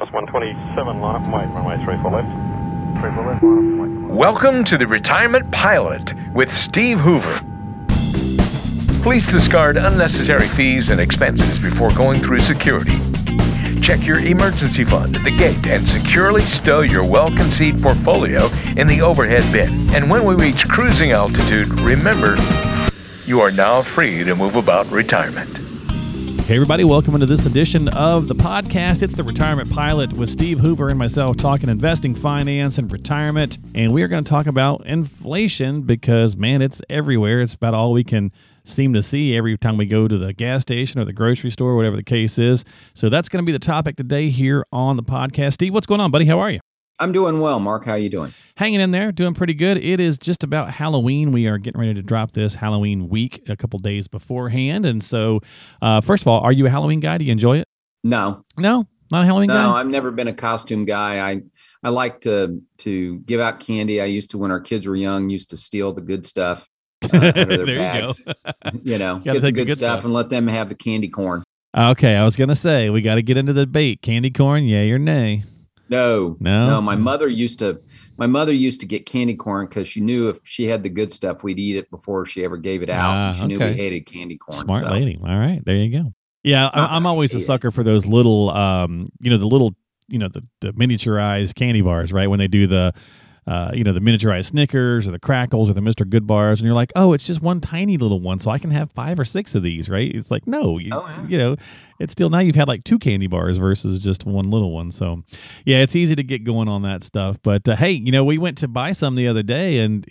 That's 127, line up white, runway 34 left. 34 left, line up. Welcome to the Retirement Pilot with Steve Hoover. Please discard unnecessary fees and expenses before going through security. Check your emergency fund at the gate and securely stow your well conceived portfolio in the overhead bin. And when we reach cruising altitude, remember you are now free to move about retirement. Hey, everybody, welcome into this edition of the podcast. It's the Retirement Pilot with Steve Hoover and myself talking investing, finance, and retirement. And we are going to talk about inflation because, man, it's everywhere. It's about all we can seem to see every time we go to the gas station or the grocery store, whatever the case is. So that's going to be the topic today here on the podcast. Steve, what's going on, buddy? How are you? I'm doing well, Mark. How are you doing? Hanging in there, doing pretty good. It is just about Halloween. We are getting ready to drop this Halloween week a couple days beforehand. And so, uh, first of all, are you a Halloween guy? Do you enjoy it? No. No? Not a Halloween no, guy? No, I've never been a costume guy. I I like to to give out candy. I used to when our kids were young, used to steal the good stuff uh, out of their bags. You, you, know, get the good, good stuff, stuff and let them have the candy corn. Okay, I was gonna say we got to get into the debate: candy corn, yay or nay? No, no, no. My mother used to. My mother used to get candy corn because she knew if she had the good stuff, we'd eat it before she ever gave it out. Uh, she okay. knew we hated candy corn. Smart so. lady. All right, there you go. Yeah, I, am always a sucker for those little, um, you know, the little, you know, the, the miniaturized candy bars, right? When they do the uh, you know, the miniaturized Snickers or the Krackels or the Mr. Goodbars, and you're like, oh, it's just one tiny little one, so I can have five or six of these, right? It's like, no, you, oh, yeah. you know, it's still now you've had like two candy bars versus just one little one. So, yeah, it's easy to get going on that stuff. But uh, hey, you know, we went to buy some the other day, and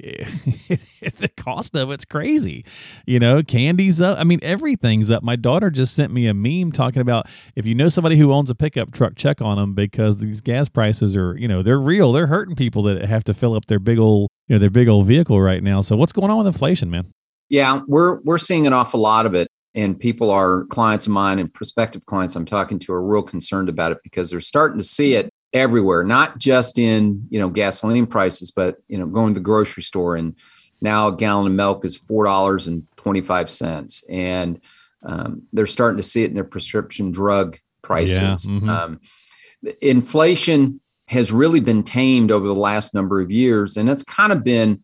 the cost of it's crazy. You know, candy's up. I mean, everything's up. My daughter just sent me a meme talking about if you know somebody who owns a pickup truck, check on them because these gas prices are, you know, they're real. They're hurting people that have to fill up their big old, you know, their big old vehicle right now. So, what's going on with inflation, man? Yeah, we're we're seeing an awful lot of it and people are clients of mine and prospective clients I'm talking to are real concerned about it because they're starting to see it everywhere, not just in you know gasoline prices, but you know going to the grocery store and now a gallon of milk is four dollars and twenty five cents, and um, they're starting to see it in their prescription drug prices. Yeah, mm-hmm. um, inflation has really been tamed over the last number of years, and that's kind of been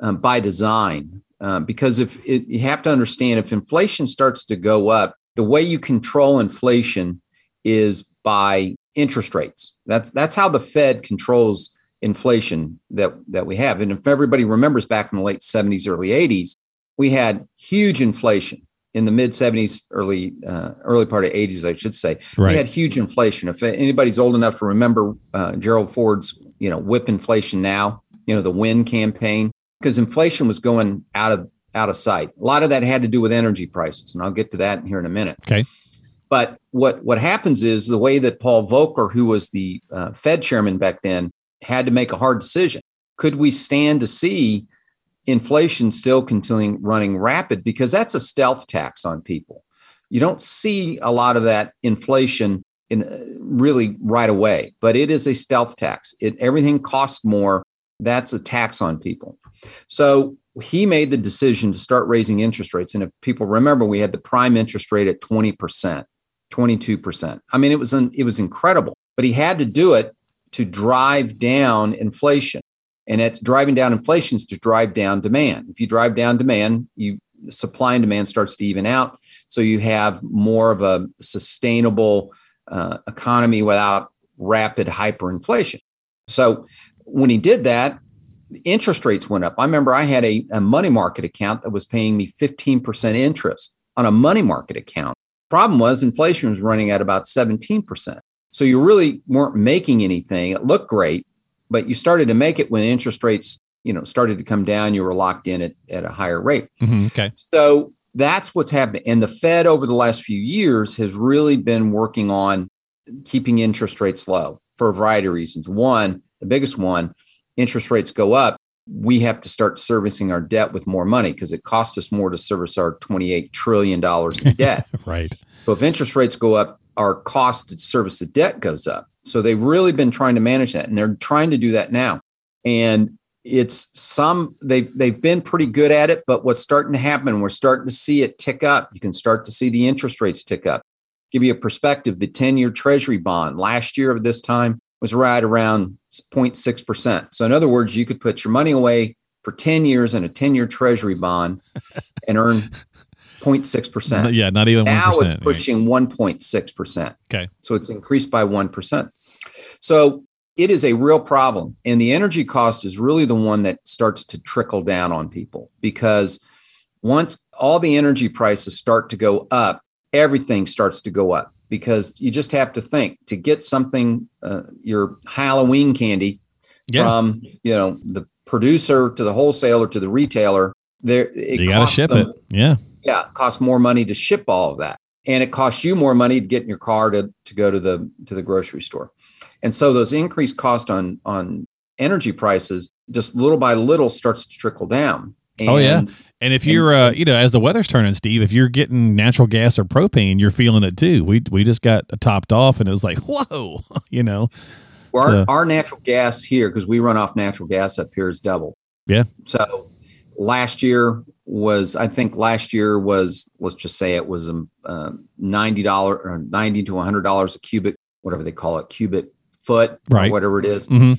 um, by design. Um, because if it, you have to understand, if inflation starts to go up, the way you control inflation is by interest rates. That's that's how the Fed controls inflation that that we have. And if everybody remembers back in the late 70s, early 80s, we had huge inflation in the mid 70s, early uh, early part of 80s, I should say. Right. We had huge inflation. If anybody's old enough to remember uh, Gerald Ford's, you know, whip inflation now, you know, the WIN campaign, because inflation was going out of out of sight. A lot of that had to do with energy prices, and I'll get to that here in a minute. Okay. But what what happens is the way that Paul Volcker, who was the uh, Fed chairman back then, had to make a hard decision. Could we stand to see inflation still continuing running rapid? Because that's a stealth tax on people. You don't see a lot of that inflation in uh, really right away, but it is a stealth tax. It everything costs more. That's a tax on people. So he made the decision to start raising interest rates. And if people remember, we had the prime interest rate at 20%, 22%. I mean, it was, it was incredible, but he had to do it to drive down inflation. And it's driving down inflation is to drive down demand. If you drive down demand, you supply and demand starts to even out. So you have more of a sustainable uh, economy without rapid hyperinflation. So when he did that, interest rates went up. I remember I had a, a money market account that was paying me 15% interest on a money market account. Problem was inflation was running at about 17%. So you really weren't making anything. It looked great, but you started to make it when interest rates, you know, started to come down. You were locked in at, at a higher rate. Mm-hmm, okay. So that's what's happening. And the Fed over the last few years has really been working on keeping interest rates low for a variety of reasons. One, the biggest one, interest rates go up, we have to start servicing our debt with more money because it costs us more to service our $28 trillion in debt. right. So if interest rates go up, our cost to service the debt goes up. So they've really been trying to manage that and they're trying to do that now. And it's some they've they've been pretty good at it, but what's starting to happen, we're starting to see it tick up. You can start to see the interest rates tick up. Give you a perspective. The 10 year treasury bond last year of this time was right around 0.6%. So, in other words, you could put your money away for 10 years in a 10 year treasury bond and earn 0.6%. Yeah, not even now 1%, it's right. pushing 1.6%. Okay. So it's increased by 1%. So it is a real problem. And the energy cost is really the one that starts to trickle down on people because once all the energy prices start to go up, everything starts to go up because you just have to think to get something, uh, your Halloween candy Yeah. from, you know, the producer to the wholesaler to the retailer, there it you got to costs ship them- it. Yeah. yeah, it costs more money to ship all of that. And it costs you more money to get in your car to, to go to the to the grocery store. And so those increased cost on on energy prices just little by little starts to trickle down. And Oh, yeah. And if you're, uh, you know, as the weather's turning, Steve, if you're getting natural gas or propane, you're feeling it too. We we just got topped off, and it was like, whoa, you know. Well, our, So- our natural gas here, because we run off natural gas up here, is double. Yeah. So last year was, I think last year was, let's just say it was a um, ninety dollar or ninety to hundred dollars a cubic, whatever they call it, cubic foot, Right. or whatever it is. hmm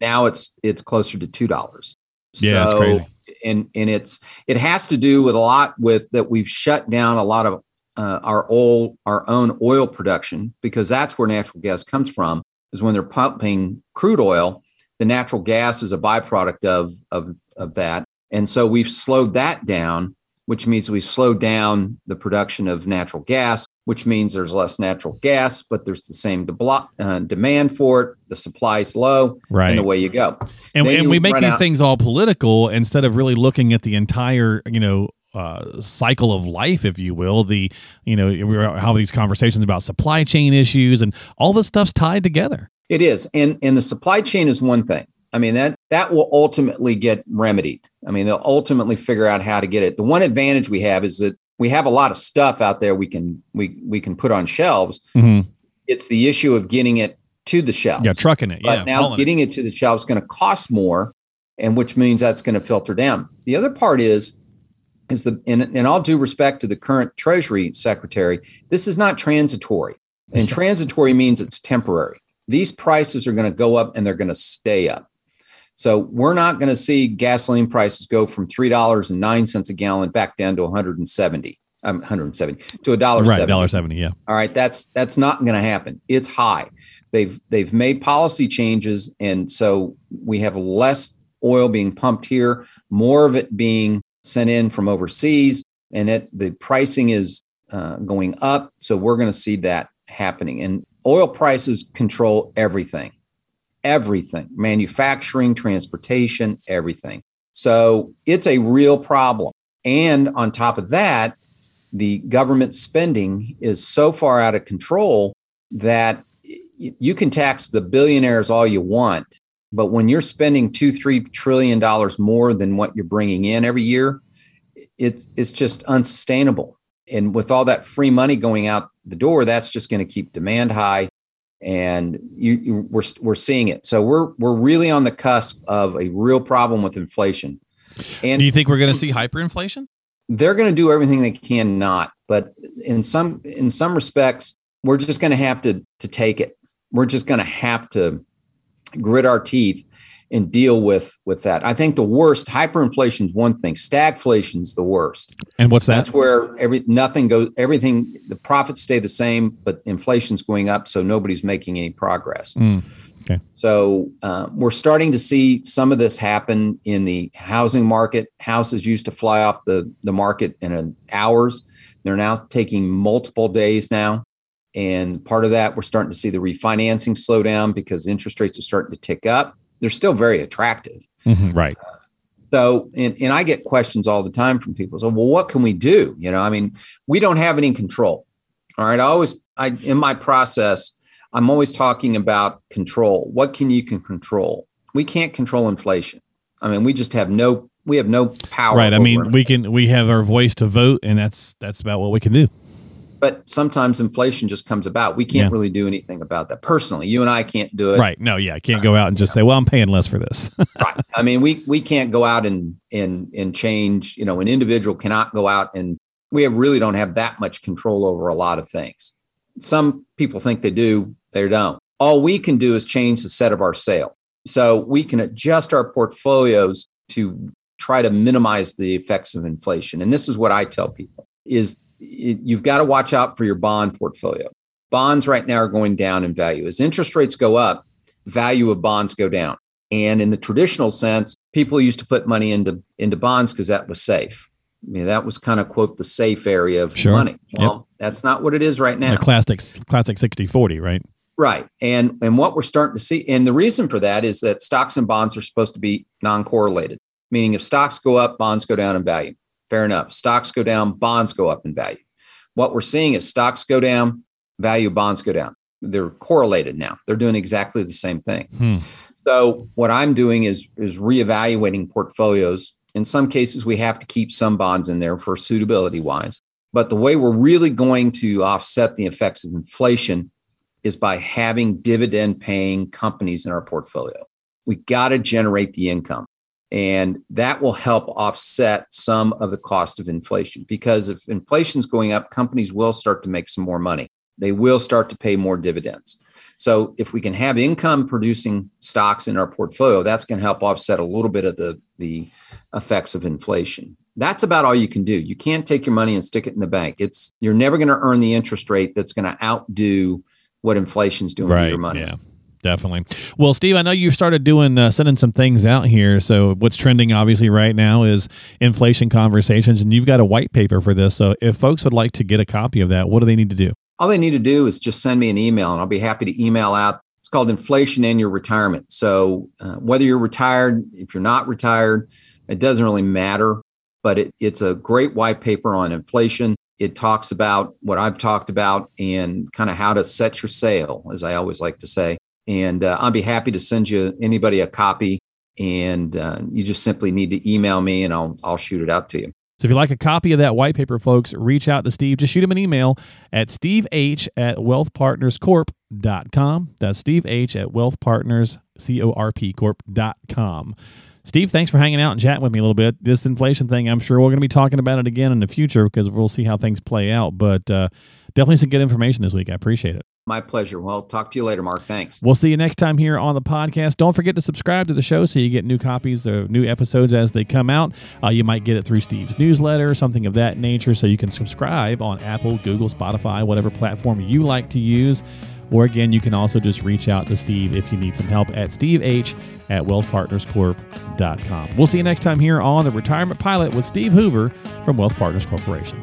Now it's it's closer to two dollars. Yeah, it's crazy. And and it's it has to do with a lot with that we've shut down a lot of uh, our oil our own oil production because that's where natural gas comes from is when they're pumping crude oil the natural gas is a byproduct of of of that. And so we've slowed that down which means we've slowed down the production of natural gas which means there's less natural gas but there's the same deblo- uh, demand for it the supply's low Right. and away you go and, and you we make these out- things all political instead of really looking at the entire you know uh, cycle of life if you will the you know we have these conversations about supply chain issues and all this stuff's tied together It is, and and the supply chain is one thing. I mean that that will ultimately get remedied. I mean they'll ultimately figure out how to get it. The one advantage we have is that we have a lot of stuff out there we can we we can put on shelves. mm-hmm. It's the issue of getting it to the shelves. yeah trucking it but yeah now hauling it. getting it. to the shelves is going to cost more, and which means that's going to filter down. The other part is is the in, in all due respect to the current Treasury Secretary, this is not transitory, and transitory means it's temporary. These prices are going to go up and they're going to stay up. So we're not going to see gasoline prices go from three dollars and nine cents a gallon back down to 170, um, 170 to a dollar right seventy. dollar seventy yeah All right, that's that's not going to happen. It's high. They've they've made policy changes, and so we have less oil being pumped here, more of it being sent in from overseas, and it the pricing is uh, going up. So we're going to see that happening. And oil prices control everything, everything, manufacturing, transportation, everything. So it's a real problem. And on top of that, the government spending is so far out of control that you can tax the billionaires all you want, but when you're spending two, three trillion dollars more than what you're bringing in every year, it's it's just unsustainable. And with all that free money going out the door, that's just going to keep demand high, and you, you we're we're seeing it. So we're we're really on the cusp of a real problem with inflation. And do you think we're going to see hyperinflation they're going to do everything they can not but in some in some respects we're just going to have to to take it we're just going to have to grit our teeth and deal with with that i think the worst hyperinflation is one thing stagflation is the worst and what's that that's where every nothing goes everything the profits stay the same but inflation's going up so nobody's making any progress Mm, so uh, we're starting to see some of this happen in the housing market. Houses used to fly off the, the market in an hours. They're now taking multiple days now. And part of that, we're starting to see the refinancing slow down because interest rates are starting to tick up. They're still very attractive. Mhm, right So, and, and I get questions all the time from people. So, well, what can we do? You know, I mean, we don't have any control. All right. I always, I, in my process, I'm always talking about control. What can you can control? We can't control inflation. I mean, we just have no, we have no power. right i mean we can we have our voice to vote and that's that's about what we can do but sometimes inflation just comes about. We can't Yeah. really do anything about that personally. You and I can't do it. right no yeah i can't uh, go out and just say well i'm paying less for this right. I mean, we we can't go out and and and change. You know, an individual cannot go out and we have really don't have that much control over a lot of things. Some people think they do, they don't. All we can do is change the set of our sail. So we can adjust our portfolios to try to minimize the effects of inflation. And this is what I tell people is you've got to watch out for your bond portfolio. Bonds right now are going down in value. As interest rates go up, value of bonds go down. And in the traditional sense, people used to put money into into bonds because that was safe. I mean, that was kind of quote the safe area of sure. money. Well, yep. that's not what it is right now. The classic classic 60-40, right? Right. And and what we're starting to see, and the reason for that is that stocks and bonds are supposed to be non-correlated, meaning if stocks go up, bonds go down in value. Fair enough. Stocks go down, bonds go up in value. What we're seeing is stocks go down, value bonds go down. They're correlated now. They're doing exactly the same thing. Hmm. So what I'm doing is is reevaluating portfolios. In some cases, we have to keep some bonds in there for suitability wise. But the way we're really going to offset the effects of inflation is by having dividend paying companies in our portfolio. We got to generate the income. And that will help offset some of the cost of inflation because if inflation is going up, companies will start to make some more money. They will start to pay more dividends. So if we can have income producing stocks in our portfolio, that's going to help offset a little bit of the, the effects of inflation. That's about all you can do. You can't take your money and stick it in the bank. It's you're never going to earn the interest rate that's going to outdo what inflation's doing right, to your money. Yeah. Definitely. Well, Steve, I know you've started doing uh, sending some things out here. So what's trending obviously right now is inflation conversations, and you've got a white paper for this. So if folks would like to get a copy of that, what do they need to do? All they need to do is just send me an email, and I'll be happy to email out. It's called Inflation and Your Retirement. So uh, whether you're retired, if you're not retired, it doesn't really matter. But it, it's a great white paper on inflation it talks about what I've talked about and kind of how to set your sail, as I always like to say. And uh, I'll be happy to send you anybody a copy. And uh, you just simply need to email me and I'll, I'll shoot it out to you. So if you'd like a copy of that white paper, folks, reach out to Steve. Just shoot him an email at steveh at wealthpartnerscorp.com. That's steve h at wealthpartnerscorp.com. Steve, thanks for hanging out and chatting with me a little bit. This inflation thing, I'm sure we're going to be talking about it again in the future because we'll see how things play out. But uh, definitely some good information this week. I appreciate it. My pleasure. Well, talk to you later, Mark. Thanks. We'll see you next time here on the podcast. Don't forget to subscribe to the show so you get new copies of new episodes as they come out. Uh, you might get it through Steve's newsletter or something of that nature. So you can subscribe on Apple, Google, Spotify, whatever platform you like to use. Or again, you can also just reach out to Steve if you need some help at steveh at wealthpartnerscorp.com. We'll see you next time here on The Retirement Pilot with Steve Hoover from Wealth Partners Corporation.